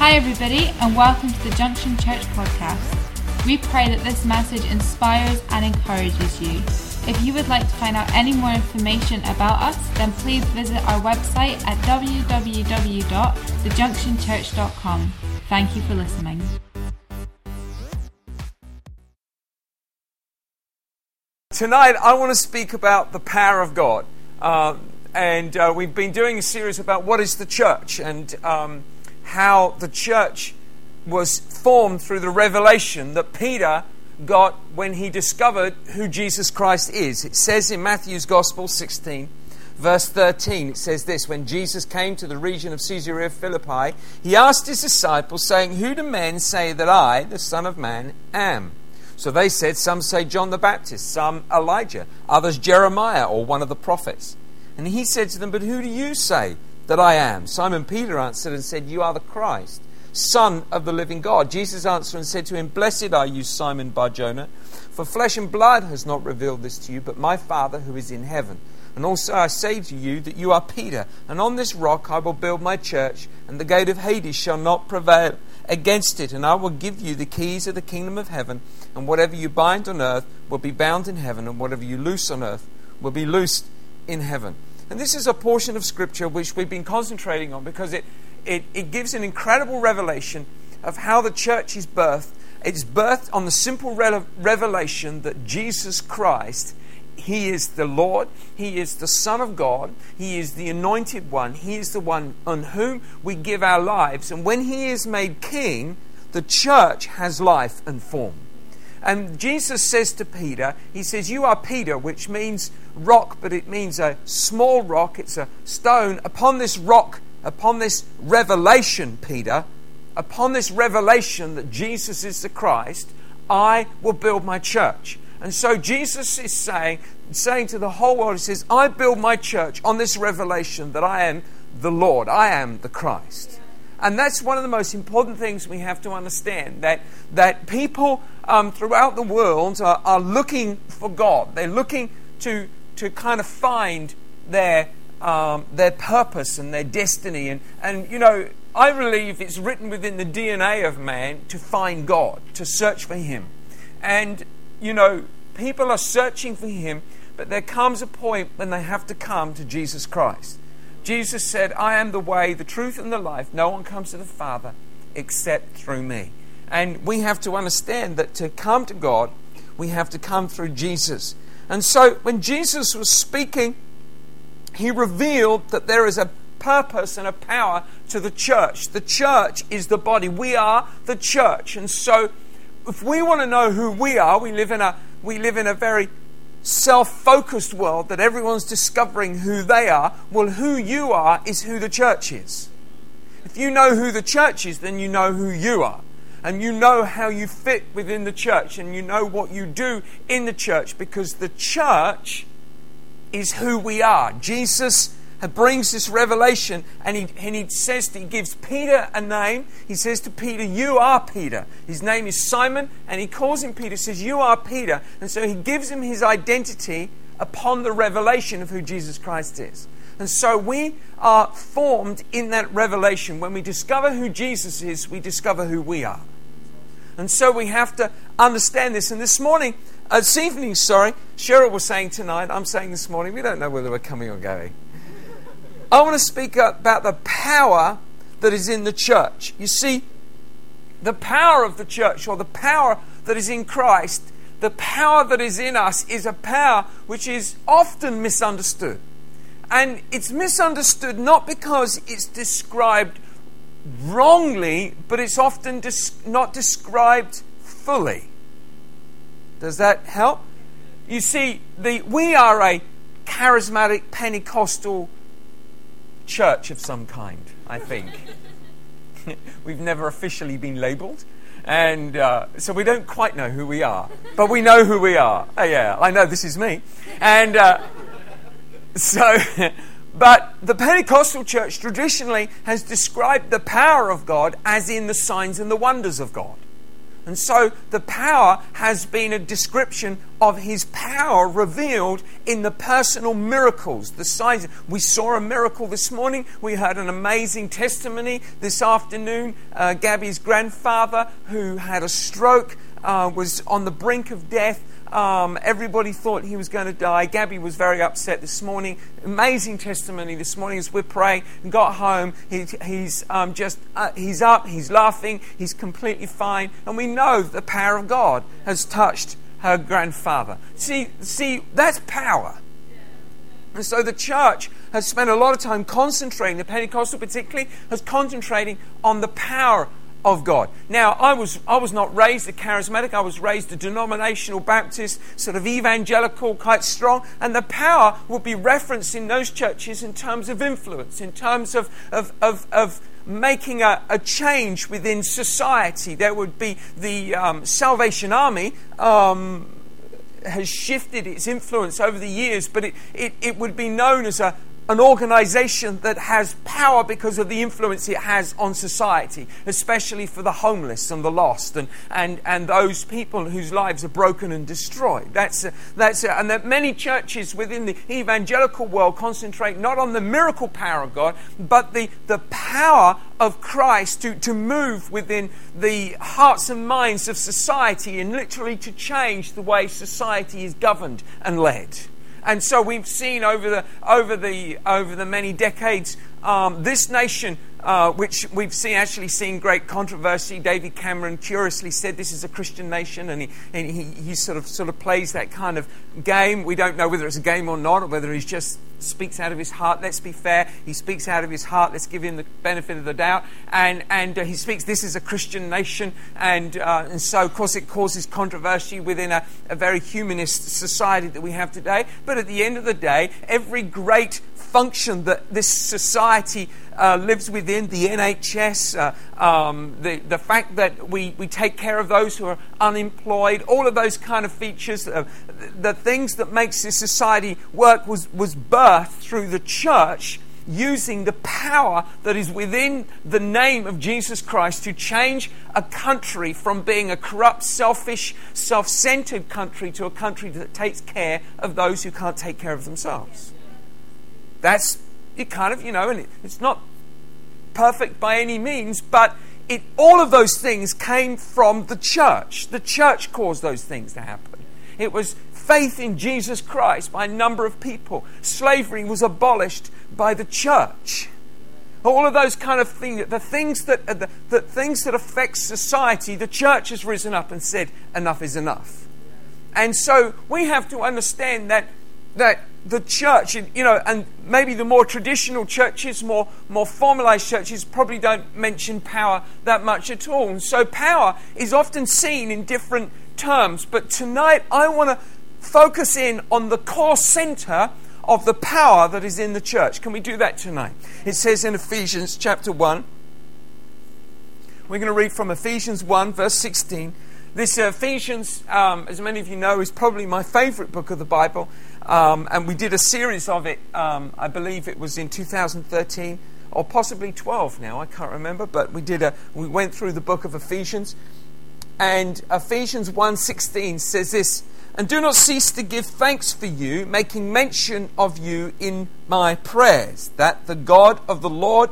Hi, everybody, and welcome to the Junction Church podcast. We pray that this message inspires and encourages you. If you would like to find out any more information about us, then please visit our website at www.thejunctionchurch.com. Thank you for listening. Tonight, I want to speak about the power of God. Uh, and uh, we've been doing a series about what is the church and um, how the church was formed through the revelation that Peter got when he discovered who Jesus Christ is. It says in Matthew's Gospel 16, verse 13, it says this When Jesus came to the region of Caesarea Philippi, he asked his disciples, saying, Who do men say that I, the Son of Man, am? So they said, Some say John the Baptist, some Elijah, others Jeremiah or one of the prophets. And he said to them, But who do you say that I am? Simon Peter answered and said, You are the Christ, Son of the living God. Jesus answered and said to him, Blessed are you, Simon Bar Barjona, for flesh and blood has not revealed this to you, but my Father who is in heaven. And also I say to you that you are Peter, and on this rock I will build my church, and the gate of Hades shall not prevail against it. And I will give you the keys of the kingdom of heaven, and whatever you bind on earth will be bound in heaven, and whatever you loose on earth will be loosed in heaven. And this is a portion of Scripture which we've been concentrating on because it, it, it gives an incredible revelation of how the church is birthed. It's birthed on the simple re- revelation that Jesus Christ, He is the Lord, He is the Son of God, He is the anointed one, He is the one on whom we give our lives. And when He is made King, the church has life and form. And Jesus says to Peter, He says, You are Peter, which means rock, but it means a small rock. It's a stone. Upon this rock, upon this revelation, Peter, upon this revelation that Jesus is the Christ, I will build my church. And so Jesus is saying, saying to the whole world, He says, I build my church on this revelation that I am the Lord, I am the Christ. And that's one of the most important things we have to understand that, that people um, throughout the world are, are looking for God. They're looking to, to kind of find their, um, their purpose and their destiny. And, and, you know, I believe it's written within the DNA of man to find God, to search for Him. And, you know, people are searching for Him, but there comes a point when they have to come to Jesus Christ. Jesus said, I am the way, the truth, and the life. No one comes to the Father except through me. And we have to understand that to come to God, we have to come through Jesus. And so when Jesus was speaking, he revealed that there is a purpose and a power to the church. The church is the body. We are the church. And so if we want to know who we are, we live in a we live in a very self focused world that everyone's discovering who they are, well, who you are is who the church is. If you know who the church is, then you know who you are. And you know how you fit within the church, and you know what you do in the church because the church is who we are. Jesus brings this revelation and he, and he says, that he gives Peter a name. He says to Peter, You are Peter. His name is Simon, and he calls him Peter, says, You are Peter. And so he gives him his identity upon the revelation of who Jesus Christ is. And so we are formed in that revelation. When we discover who Jesus is, we discover who we are. And so we have to understand this. And this morning, uh, this evening, sorry, Cheryl was saying tonight, I'm saying this morning, we don't know whether we're coming or going. I want to speak about the power that is in the church. You see, the power of the church, or the power that is in Christ, the power that is in us, is a power which is often misunderstood. And it's misunderstood not because it's described wrongly, but it's often dis- not described fully. Does that help? You see, the, we are a charismatic Pentecostal church of some kind, I think. We've never officially been labeled. And uh, so we don't quite know who we are, but we know who we are. Oh, yeah, I know this is me. And uh, so, but the Pentecostal church traditionally has described the power of God as in the signs and the wonders of God. And so the power has been a description of his power revealed in the personal miracles, the signs. We saw a miracle this morning. We heard an amazing testimony this afternoon. Uh, Gabby's grandfather, who had a stroke, uh, was on the brink of death. Um, everybody thought he was going to die. Gabby was very upset this morning. Amazing testimony this morning as we pray and got home. He, he's um, just uh, he's up. He's laughing. He's completely fine. And we know the power of God has touched her grandfather. See, see, that's power. And so the church has spent a lot of time concentrating, the Pentecostal particularly, has concentrating on the power of God. Now, I was, I was not raised a charismatic, I was raised a denominational Baptist, sort of evangelical, quite strong, and the power would be referenced in those churches in terms of influence, in terms of, of, of, of making a, a, change within society. There would be the um, Salvation Army. Um, has shifted its influence over the years, but it, it, it would be known as a, an organization that has power because of the influence it has on society, especially for the homeless and the lost and, and, and those people whose lives are broken and destroyed. That's, a, that's a, and that many churches within the evangelical world concentrate not on the miracle power of God, but the, the power of Christ to, to move within the hearts and minds of society and literally to change the way society is governed and led. And so we've seen over the, over the, over the many decades um, this nation, uh, which we've seen actually seen great controversy. David Cameron curiously said this is a Christian nation, and he, and he, he sort of sort of plays that kind of game. We don't know whether it's a game or not, or whether he just speaks out of his heart. Let's be fair. He speaks out of his heart. Let's give him the benefit of the doubt. And and uh, he speaks. This is a Christian nation, and uh, and so of course it causes controversy within a, a very humanist society that we have today. But at the end of the day, every great function that this society uh, lives within, the NHS, uh, um, the, the fact that we, we take care of those who are unemployed, all of those kind of features, uh, the things that makes this society work was, was birthed through the church using the power that is within the name of Jesus Christ to change a country from being a corrupt, selfish, self centered country to a country that takes care of those who can't take care of themselves. That's it kind of, you know, and it's not perfect by any means, but it, all of those things came from the church. The church caused those things to happen. It was faith in Jesus Christ by a number of people. Slavery was abolished by the church. All of those kind of things, the things that, the, the things that affect society, the church has risen up and said, enough is enough. And so we have to understand that, that the church, you know, and maybe the more traditional churches, more, more formalized churches, probably don't mention power that much at all. And so power is often seen in different terms. But tonight I want to focus in on the core center of the power that is in the church. Can we do that tonight? It says in Ephesians chapter 1. We're going to read from Ephesians 1, verse 16. This uh, Ephesians, um, as many of you know, is probably my favorite book of the Bible. Um, and we did a series of it, um, I believe it was in 2013 or possibly 12 now, I can't remember, but we did a we went through the book of Ephesians. And Ephesians 1:16 says this, and do not cease to give thanks for you, making mention of you in my prayers, that the God of the Lord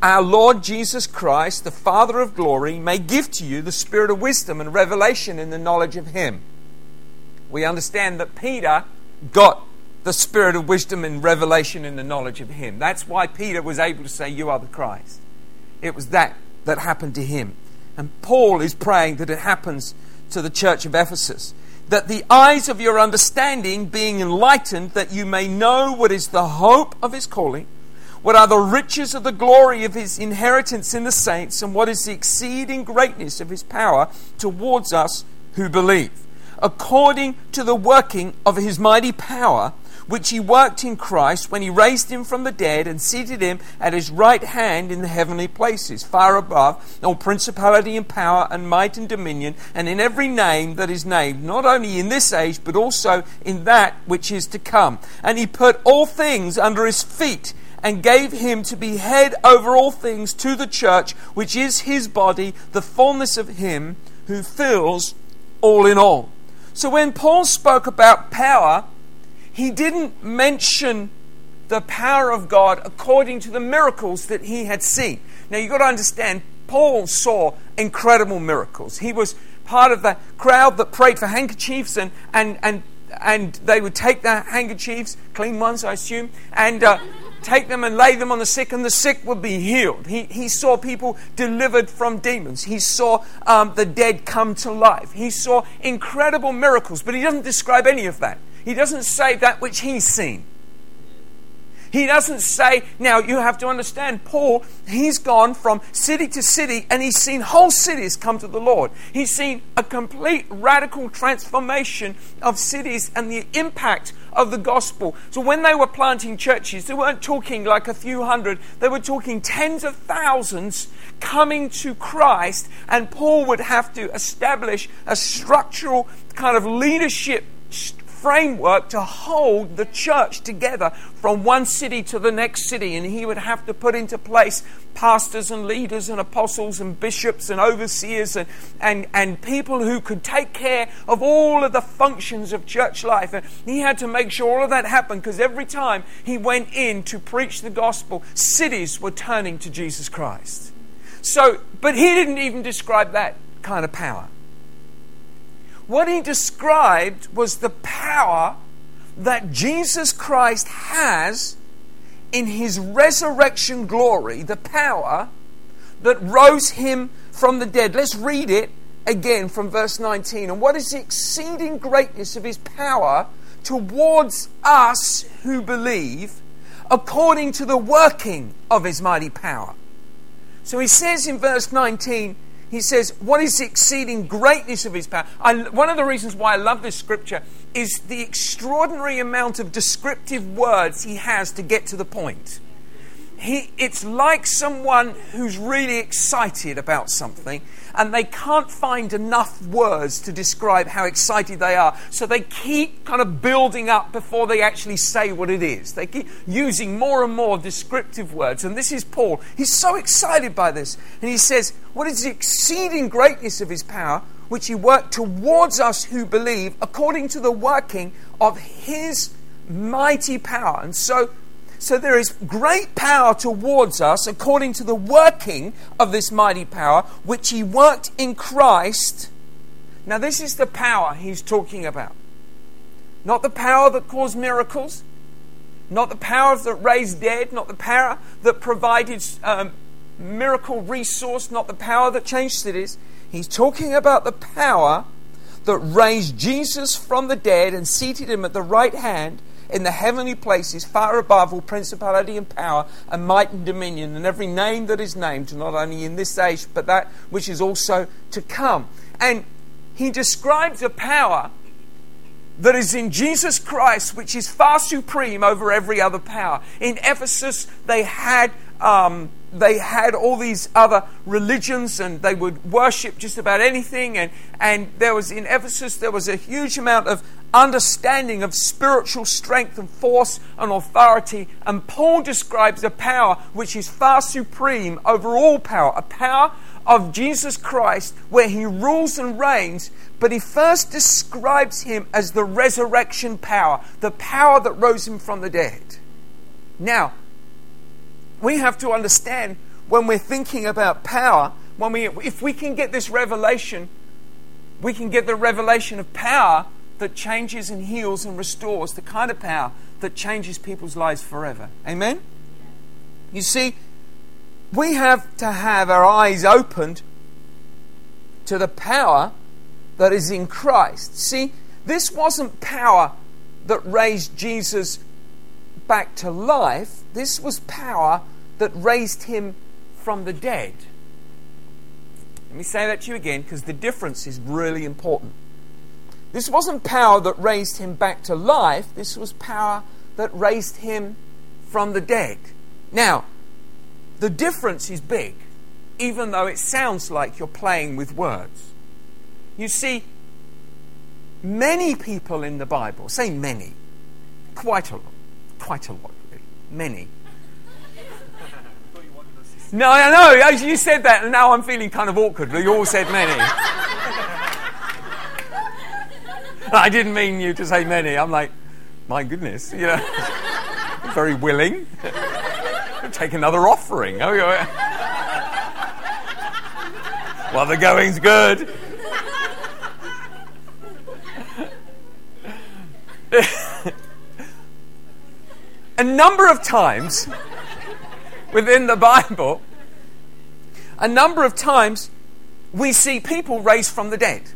our Lord Jesus Christ, the Father of glory, may give to you the spirit of wisdom and revelation in the knowledge of him. We understand that Peter got the spirit of wisdom and revelation in the knowledge of him. That's why Peter was able to say, You are the Christ. It was that that happened to him. And Paul is praying that it happens to the church of Ephesus. That the eyes of your understanding being enlightened, that you may know what is the hope of his calling, what are the riches of the glory of his inheritance in the saints, and what is the exceeding greatness of his power towards us who believe according to the working of his mighty power, which he worked in Christ when he raised him from the dead and seated him at his right hand in the heavenly places, far above all principality and power and might and dominion, and in every name that is named, not only in this age, but also in that which is to come. And he put all things under his feet and gave him to be head over all things to the church, which is his body, the fullness of him who fills all in all. So when Paul spoke about power, he didn't mention the power of God according to the miracles that he had seen. Now you've got to understand, Paul saw incredible miracles. He was part of the crowd that prayed for handkerchiefs and, and, and, and they would take the handkerchiefs, clean ones, I assume, and uh, take them and lay them on the sick, and the sick would be healed. He, he saw people delivered from demons. He saw um, the dead come to life. He saw incredible miracles, but he doesn't describe any of that. He doesn't say that which he's seen. He doesn't say, now you have to understand, Paul, he's gone from city to city and he's seen whole cities come to the Lord. He's seen a complete radical transformation of cities and the impact of the gospel. So when they were planting churches, they weren't talking like a few hundred, they were talking tens of thousands coming to Christ, and Paul would have to establish a structural kind of leadership framework to hold the church together from one city to the next city. And he would have to put into place pastors and leaders and apostles and bishops and overseers and, and, and people who could take care of all of the functions of church life. And he had to make sure all of that happened because every time he went in to preach the gospel, cities were turning to Jesus Christ. So, but he didn't even describe that kind of power. What he described was the power that Jesus Christ has in his resurrection glory, the power that rose him from the dead. Let's read it again from verse 19. And what is the exceeding greatness of his power towards us who believe, according to the working of his mighty power? So he says in verse 19, he says, What is the exceeding greatness of his power? I, one of the reasons why I love this scripture is the extraordinary amount of descriptive words he has to get to the point he, it's like someone who's really excited about something and they can't find enough words to describe how excited they are. So they keep kind of building up before they actually say what it is. They keep using more and more descriptive words. And this is Paul. He's so excited by this. And he says, What is the exceeding greatness of his power, which he worked towards us who believe, according to the working of his mighty power? And so so there is great power towards us according to the working of this mighty power, which he worked in Christ. Now, this is the power he's talking about. Not the power that caused miracles, not the power that raised dead, not the power that provided um, miracle resource, not the power that changed cities. He's talking about the power that raised Jesus from the dead and seated him at the right hand in the heavenly places, far above all principality and power and might and dominion, and every name that is named, not only in this age, but that which is also to come. And he describes a power that is in Jesus Christ, which is far supreme over every other power. In Ephesus, they had. Um, they had all these other religions and they would worship just about anything and, and there was in ephesus there was a huge amount of understanding of spiritual strength and force and authority. And Paul describes a power which is far supreme over all power, a power of Jesus Christ where he rules and reigns. But he first describes him as the resurrection power, the power that rose him from the dead. Now, we have to understand when we're thinking about power, when we, if we can get this revelation, we can get the revelation of power that changes and heals and restores, the kind of power that changes people's lives forever. Amen? You see, we have to have our eyes opened to the power that is in Christ. See, this wasn't power that raised Jesus back to life, this was power that raised him from the dead. Let me say that to you again because the difference is really important. This wasn't power that raised him back to life, this was power that raised him from the dead. Now, the difference is big, even though it sounds like you're playing with words. You see, many people in the Bible, say many, quite a lot, quite a lot, really, many. No, I know. You said that, and now I'm feeling kind of awkward. You all said many. I didn't mean you to say many. I'm like, my goodness, you know, very willing. Take another offering. Oh, well, the going's good. a number of times within the Bible, a number of times we see people raised from the dead.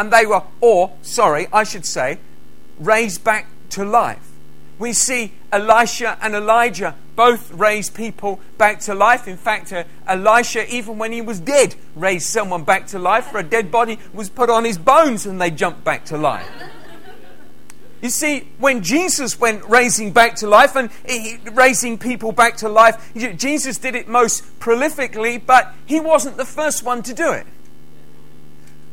And they were, or, sorry, I should say, raised back to life. We see Elisha and Elijah both raise people back to life. In fact, uh, Elisha, even when he was dead, raised someone back to life, for a dead body was put on his bones and they jumped back to life. You see, when Jesus went raising back to life and he, raising people back to life, Jesus did it most prolifically, but he wasn't the first one to do it.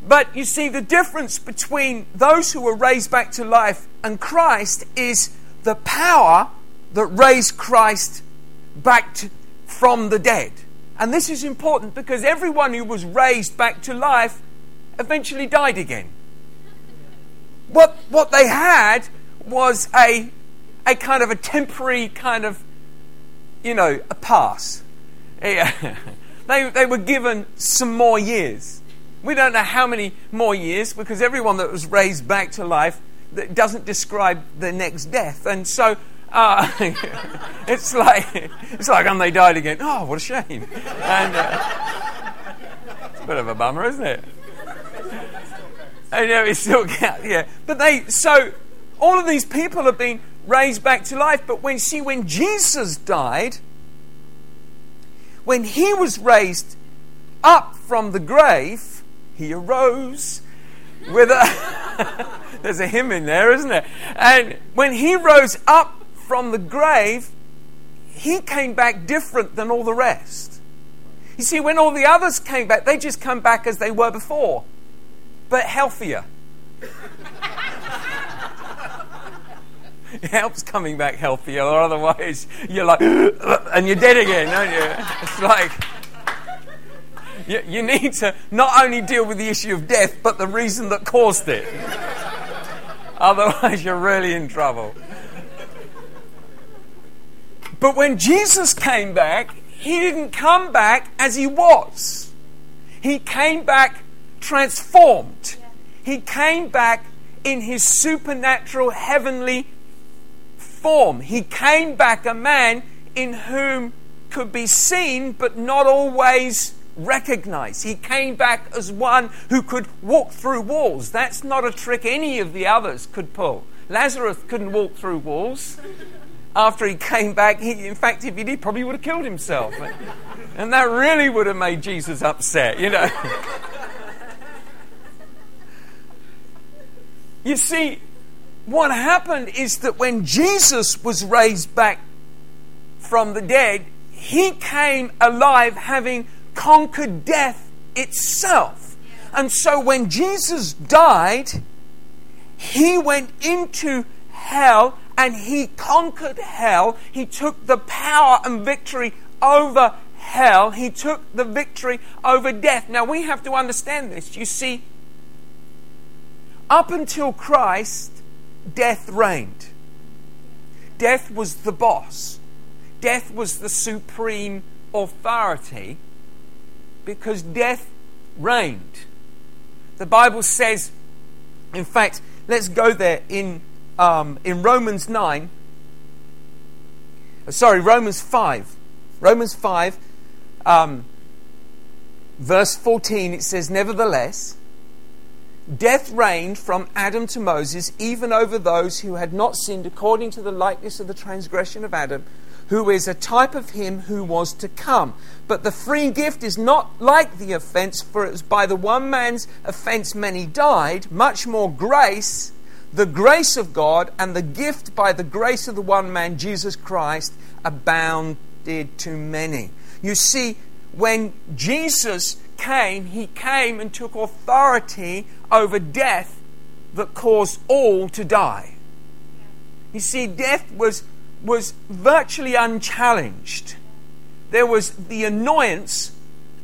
But you see, the difference between those who were raised back to life and Christ is the power that raised Christ back to, from the dead. And this is important because everyone who was raised back to life eventually died again. What, what they had was a, a kind of a temporary kind of, you know, a pass. they, they were given some more years. We don't know how many more years because everyone that was raised back to life that doesn't describe the next death. And so uh, it's like it's like and they died again. Oh, what a shame! And uh, it's a bit of a bummer, isn't it? And you know, it's still yeah. But they so all of these people have been raised back to life. But when see when Jesus died, when he was raised up from the grave, he arose with a there's a hymn in there, isn't there? And when he rose up from the grave, he came back different than all the rest. You see, when all the others came back, they just come back as they were before, but healthier. it helps coming back healthier, or otherwise you're like, and you're dead again, aren't you? It's like you, you need to not only deal with the issue of death, but the reason that caused it. Otherwise, you're really in trouble. But when Jesus came back, he didn't come back as he was. He came back transformed. He came back in his supernatural heavenly form. He came back a man in whom could be seen but not always recognized. He came back as one who could walk through walls. That's not a trick any of the others could pull. Lazarus couldn't walk through walls. After he came back, he, in fact, if he did, probably would have killed himself. And that really would have made Jesus upset, you know. you see, what happened is that when Jesus was raised back from the dead, he came alive having conquered death itself. And so when Jesus died, he went into hell and he conquered hell. He took the power and victory over hell. He took the victory over death. Now we have to understand this. You see, up until Christ, death reigned. Death was the boss. Death was the supreme authority because death reigned. The Bible says, in fact, let's go there in, um, in Romans 9. Uh, sorry, Romans 5. Romans 5, um, verse 14, it says, Nevertheless, death reigned from Adam to Moses, even over those who had not sinned according to the likeness of the transgression of Adam who is a type of him who was to come. But the free gift is not like the offense, for it was by the one man's offense many died, much more grace, the grace of God, and the gift by the grace of the one man, Jesus Christ, abounded to many. You see, when Jesus came, he came and took authority over death that caused all to die. You see, death was was virtually unchallenged. There was the annoyance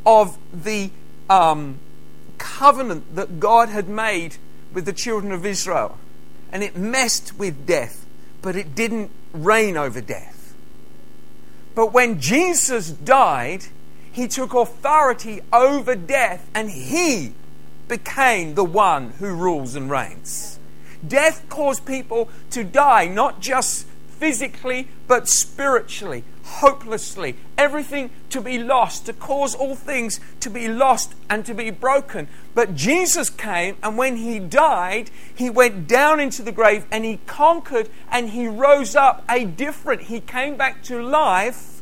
of the um, covenant that God had made with the children of Israel. And it messed with death, but it didn't reign over death. But when Jesus died, he took authority over death and he became the one who rules and reigns. Death caused people to die, not just physically, but spiritually, hopelessly. Everything to be lost, to cause all things to be lost and to be broken. But Jesus came, and when he died, he went down into the grave and he conquered and he rose up a different, he came back to life,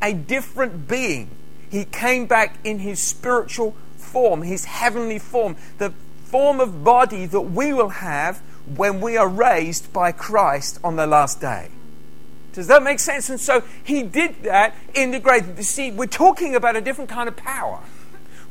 a different being. He came back in his spiritual form, his heavenly form, the form of body that we will have when we are raised by Christ on the last day. Does that make sense? And so he did that in the grave. See, we're talking about a different kind of power.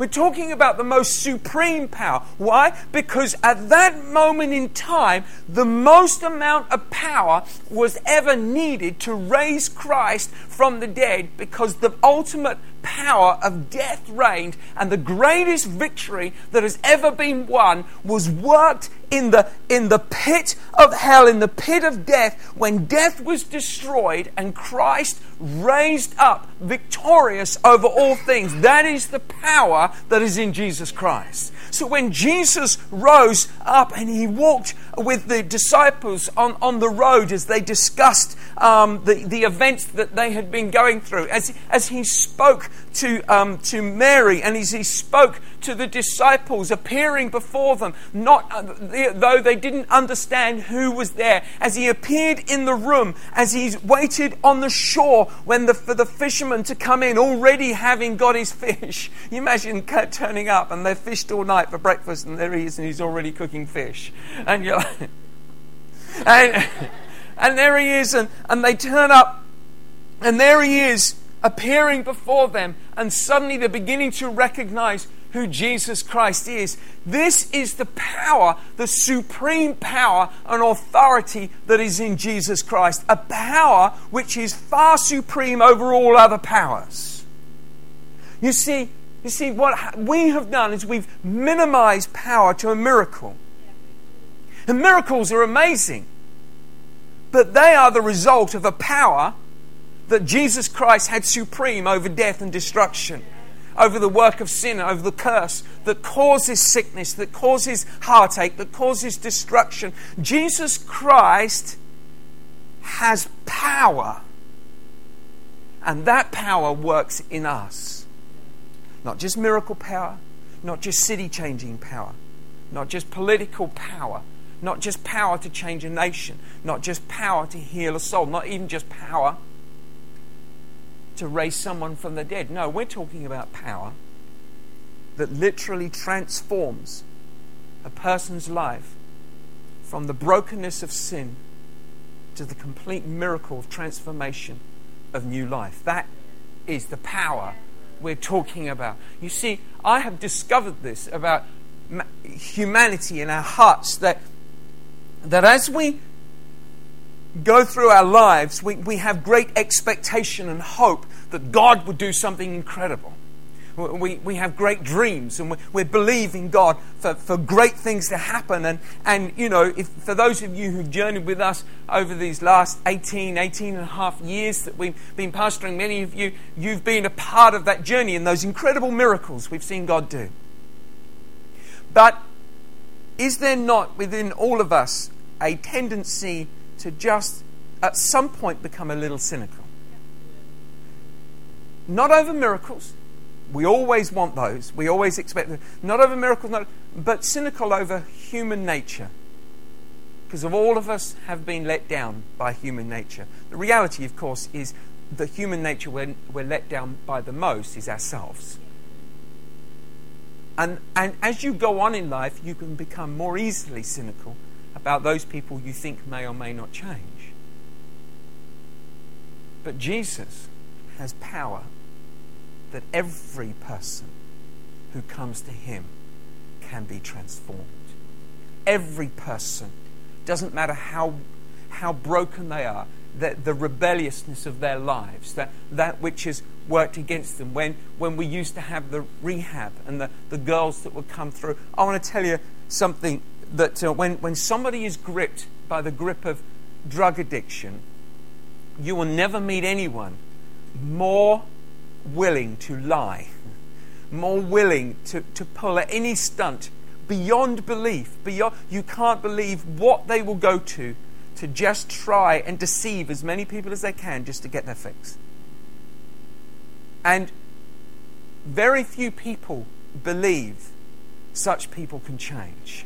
We're talking about the most supreme power. Why? Because at that moment in time, the most amount of power was ever needed to raise Christ from the dead because the ultimate power of death reigned, and the greatest victory that has ever been won was worked in the, in the pit of hell, in the pit of death, when death was destroyed and Christ raised up victorious over all things. That is the power that is in Jesus Christ. So when Jesus rose up and he walked with the disciples on, on the road as they discussed um, the, the events that they had been going through, as, as he spoke to, um, to Mary and as he spoke to the disciples, appearing before them, not, uh, though they didn't understand who was there, as he appeared in the room, as he waited on the shore when the, for the fishermen to come in, already having got his fish. You imagine turning up and they've fished all night for breakfast, and there he is, and he's already cooking fish. And you're like, and, and there he is, and, and they turn up, and there he is appearing before them, and suddenly they're beginning to recognize who Jesus Christ is. This is the power, the supreme power and authority that is in Jesus Christ, a power which is far supreme over all other powers. You see, you see, what we have done is we've minimized power to a miracle. And miracles are amazing, but they are the result of a power that Jesus Christ had supreme over death and destruction, over the work of sin, over the curse that causes sickness, that causes heartache, that causes destruction. Jesus Christ has power, and that power works in us. Not just miracle power, not just city changing power, not just political power, not just power to change a nation, not just power to heal a soul, not even just power to raise someone from the dead. No, we're talking about power that literally transforms a person's life from the brokenness of sin to the complete miracle of transformation of new life. That is the power we're talking about. You see, I have discovered this about humanity in our hearts that, that as we go through our lives, we, we have great expectation and hope that God would do something incredible. We, we have great dreams and we, we believe in God for, for great things to happen. And, and you know, if, for those of you who've journeyed with us over these last 18, 18 and a half years that we've been pastoring, many of you, you've been a part of that journey and those incredible miracles we've seen God do. But is there not within all of us a tendency to just at some point become a little cynical. Not over miracles. We always want those. We always expect them. Not over miracles, not, but cynical over human nature. Because of all of us have been let down by human nature. The reality, of course, is the human nature we're, we're let down by the most is ourselves. And, and as you go on in life, you can become more easily cynical about those people you think may or may not change. But Jesus has power that every person who comes to him can be transformed. Every person. Doesn't matter how, how broken they are, that the rebelliousness of their lives, that, that which has worked against them. When, when we used to have the rehab and the, the girls that would come through. I want to tell you something that uh, when, when somebody is gripped by the grip of drug addiction, you will never meet anyone more willing to lie, more willing to, to pull any stunt beyond belief. Beyond, you can't believe what they will go to to just try and deceive as many people as they can just to get their fix. And very few people believe such people can change.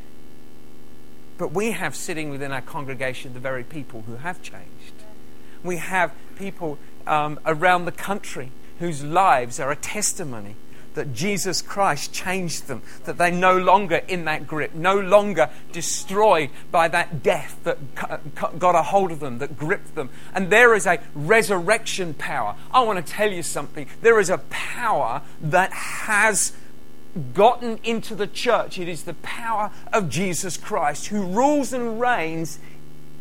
But we have sitting within our congregation the very people who have changed. We have people um, around the country whose lives are a testimony that Jesus Christ changed them, that they're no longer in that grip, no longer destroyed by that death that got a hold of them, that gripped them. And there is a resurrection power. I want to tell you something. There is a power that has gotten into the church. It is the power of Jesus Christ who rules and reigns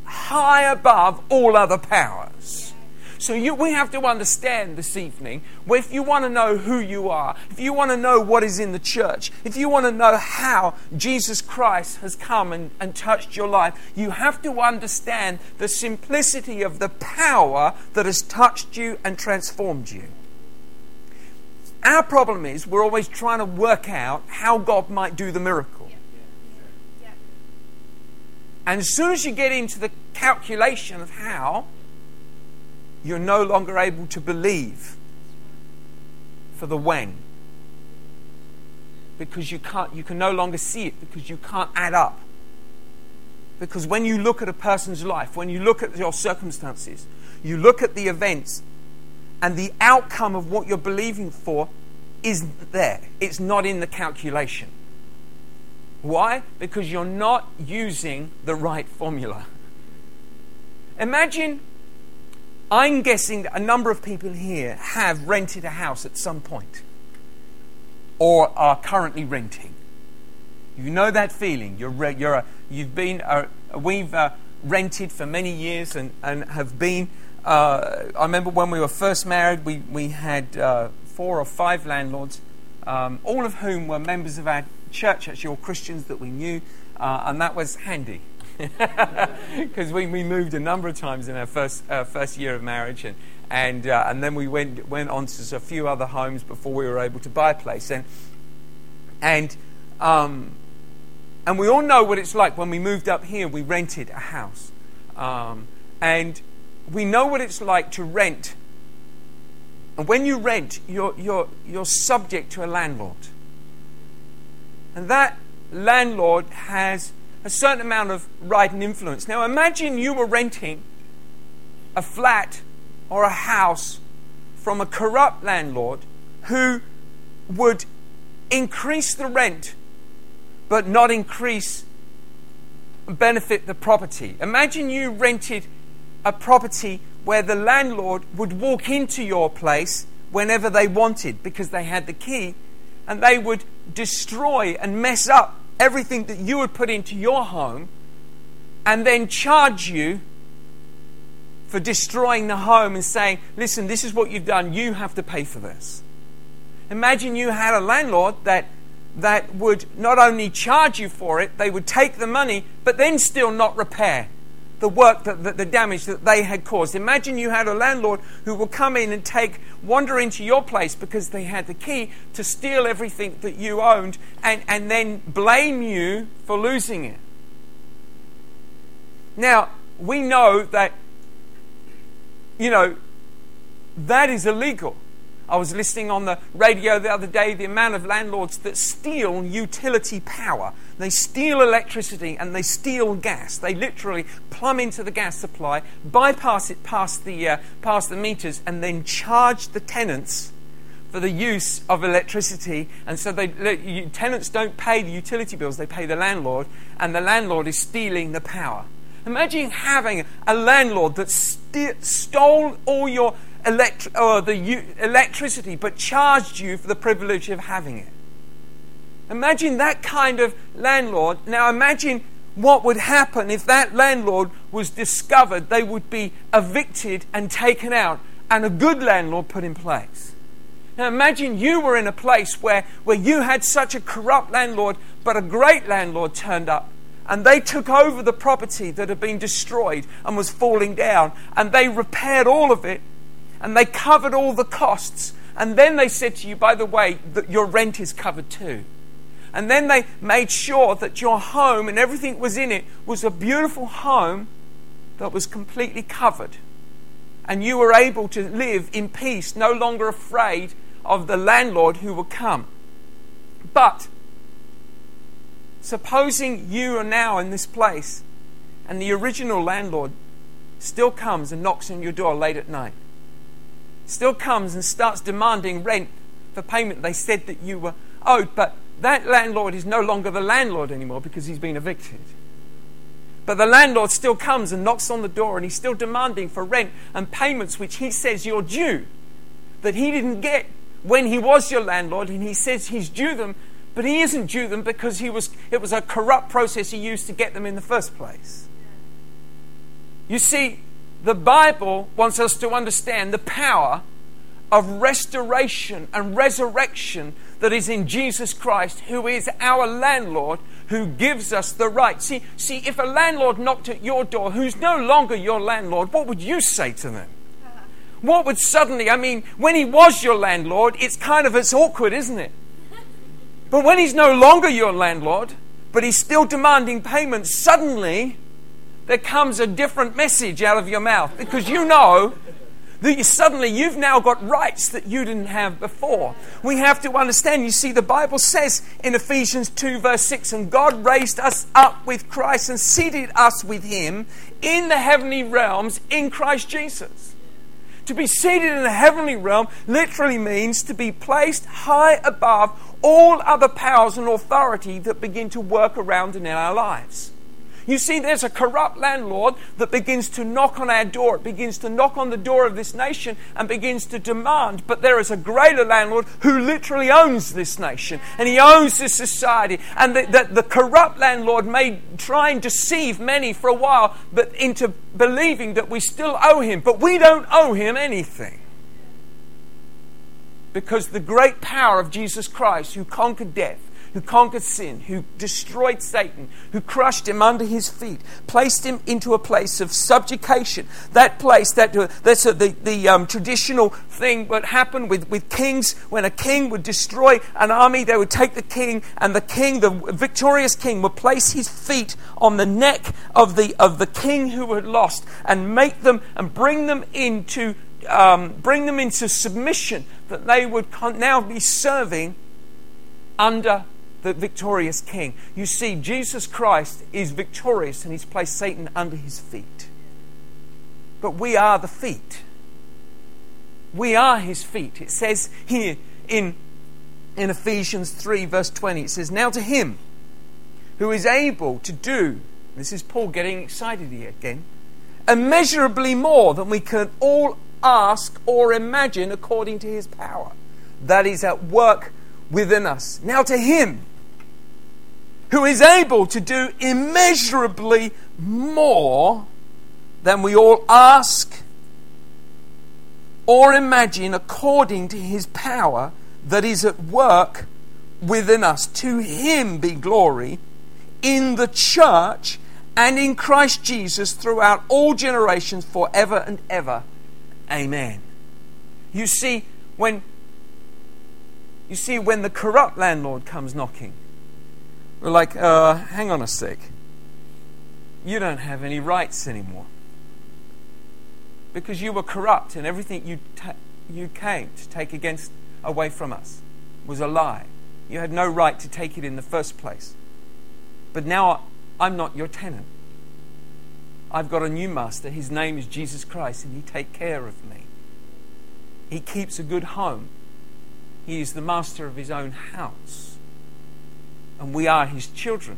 high above all other powers. So you, we have to understand this evening, if you want to know who you are, if you want to know what is in the church, if you want to know how Jesus Christ has come and, and touched your life, you have to understand the simplicity of the power that has touched you and transformed you. Our problem is we're always trying to work out how God might do the miracle. And as soon as you get into the calculation of how, you're no longer able to believe for the when. Because you can't you can no longer see it because you can't add up. Because when you look at a person's life, when you look at your circumstances, you look at the events, and the outcome of what you're believing for is there. It's not in the calculation. Why? Because you're not using the right formula. Imagine, I'm guessing that a number of people here have rented a house at some point or are currently renting. You know that feeling. You're, re- you're a, you've been, a, we've uh, rented for many years and, and have been. Uh, I remember when we were first married, we, we had uh, four or five landlords, um, all of whom were members of our church, actually, all Christians that we knew, uh, and that was handy. Because we, we moved a number of times in our first, uh, first year of marriage, and, and, uh, and then we went, went on to a few other homes before we were able to buy a place. And, and, um, and we all know what it's like when we moved up here, we rented a house. Um, and we know what it's like to rent and when you rent, you're, you're, you're subject to a landlord. And that landlord has a certain amount of right and influence. Now, imagine you were renting a flat or a house from a corrupt landlord who would increase the rent but not increase benefit the property. Imagine you rented a property where the landlord would walk into your place whenever they wanted because they had the key and they would destroy and mess up everything that you would put into your home and then charge you for destroying the home and saying, listen, this is what you've done, you have to pay for this. Imagine you had a landlord that that would not only charge you for it, they would take the money, but then still not repair the work, that, the, the damage that they had caused. Imagine you had a landlord who will come in and take, wander into your place because they had the key to steal everything that you owned and, and then blame you for losing it. Now, we know that, you know, that is illegal. I was listening on the radio the other day the amount of landlords that steal utility power. They steal electricity and they steal gas. They literally plumb into the gas supply, bypass it past the, uh, past the meters, and then charge the tenants for the use of electricity. And so they, tenants don't pay the utility bills, they pay the landlord, and the landlord is stealing the power. Imagine having a landlord that st- stole all your elect- or the u- electricity, but charged you for the privilege of having it. Imagine that kind of landlord. Now imagine what would happen if that landlord was discovered. They would be evicted and taken out, and a good landlord put in place. Now imagine you were in a place where, where you had such a corrupt landlord, but a great landlord turned up. And they took over the property that had been destroyed and was falling down. And they repaired all of it. And they covered all the costs. And then they said to you, by the way, that your rent is covered too. And then they made sure that your home and everything was in it was a beautiful home that was completely covered. And you were able to live in peace, no longer afraid of the landlord who would come. But supposing you are now in this place and the original landlord still comes and knocks on your door late at night, still comes and starts demanding rent for payment they said that you were owed, but that landlord is no longer the landlord anymore because he's been evicted. But the landlord still comes and knocks on the door and he's still demanding for rent and payments which he says you're due, that he didn't get when he was your landlord and he says he's due them, but he isn't due them because he was, it was a corrupt process he used to get them in the first place. You see, the Bible wants us to understand the power of restoration and resurrection that is in Jesus Christ, who is our landlord, who gives us the right. See, see, if a landlord knocked at your door who's no longer your landlord, what would you say to them? what would suddenly, I mean, when he was your landlord, it's kind of, it's awkward, isn't it? But when he's no longer your landlord, but he's still demanding payment, suddenly there comes a different message out of your mouth because you know that you, suddenly you've now got rights that you didn't have before. We have to understand, you see, the Bible says in Ephesians 2, verse 6, and God raised us up with Christ and seated us with him in the heavenly realms in Christ Jesus. To be seated in the heavenly realm literally means to be placed high above all other powers and authority that begin to work around in our lives. You see, there's a corrupt landlord that begins to knock on our door. It begins to knock on the door of this nation and begins to demand. But there is a greater landlord who literally owns this nation and he owns this society. And the, the, the corrupt landlord may try and deceive many for a while, but into believing that we still owe him. But we don't owe him anything because the great power of Jesus Christ, who conquered death, who conquered sin, who destroyed Satan, who crushed him under his feet, placed him into a place of subjugation. That place, that that's uh, the, the um, traditional thing that happened with, with kings. When a king would destroy an army, they would take the king, and the king, the victorious king, would place his feet on the neck of the, of the king who had lost and make them and bring them into um, bring them into submission that they would con- now be serving under the victorious king. You see, Jesus Christ is victorious and he's placed Satan under his feet. But we are the feet. We are his feet. It says here in, in Ephesians 3, verse 20, it says, Now to him who is able to do, this is Paul getting excited here again, immeasurably more than we can all ask or imagine according to his power that is at work within us. Now to him who is able to do immeasurably more than we all ask or imagine according to his power that is at work within us. To him be glory in the church and in Christ Jesus throughout all generations, forever and ever. Amen. You see, when you see when the corrupt landlord comes knocking, we're like, uh, hang on a sec. You don't have any rights anymore. Because you were corrupt and everything you, ta- you came to take against away from us was a lie. You had no right to take it in the first place. But now I'm not your tenant. I've got a new master. His name is Jesus Christ, and he takes care of me. He keeps a good home. He is the master of his own house and we are his children,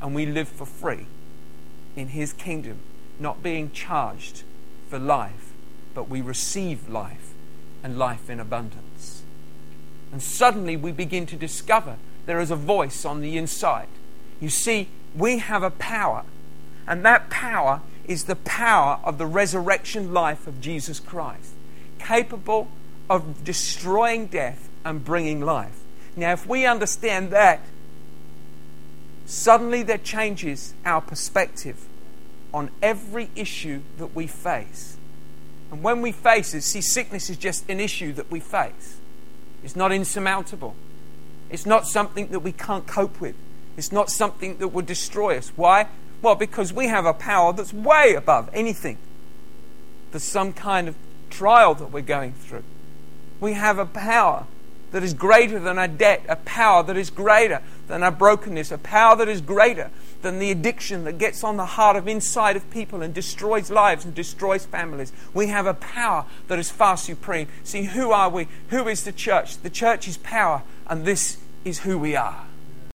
and we live for free in his kingdom, not being charged for life, but we receive life and life in abundance. And suddenly we begin to discover there is a voice on the inside. You see, we have a power, and that power is the power of the resurrection life of Jesus Christ, capable of destroying death and bringing life. Now, if we understand that, suddenly that changes our perspective on every issue that we face. And when we face it, see, sickness is just an issue that we face. It's not insurmountable. It's not something that we can't cope with. It's not something that will destroy us. Why? Well, because we have a power that's way above anything. There's some kind of trial that we're going through. We have a power that is greater than our debt, a power that is greater than our brokenness, a power that is greater than the addiction that gets on the heart of inside of people and destroys lives and destroys families. We have a power that is far supreme. See, who are we? Who is the church? The church is power, and this is who we are.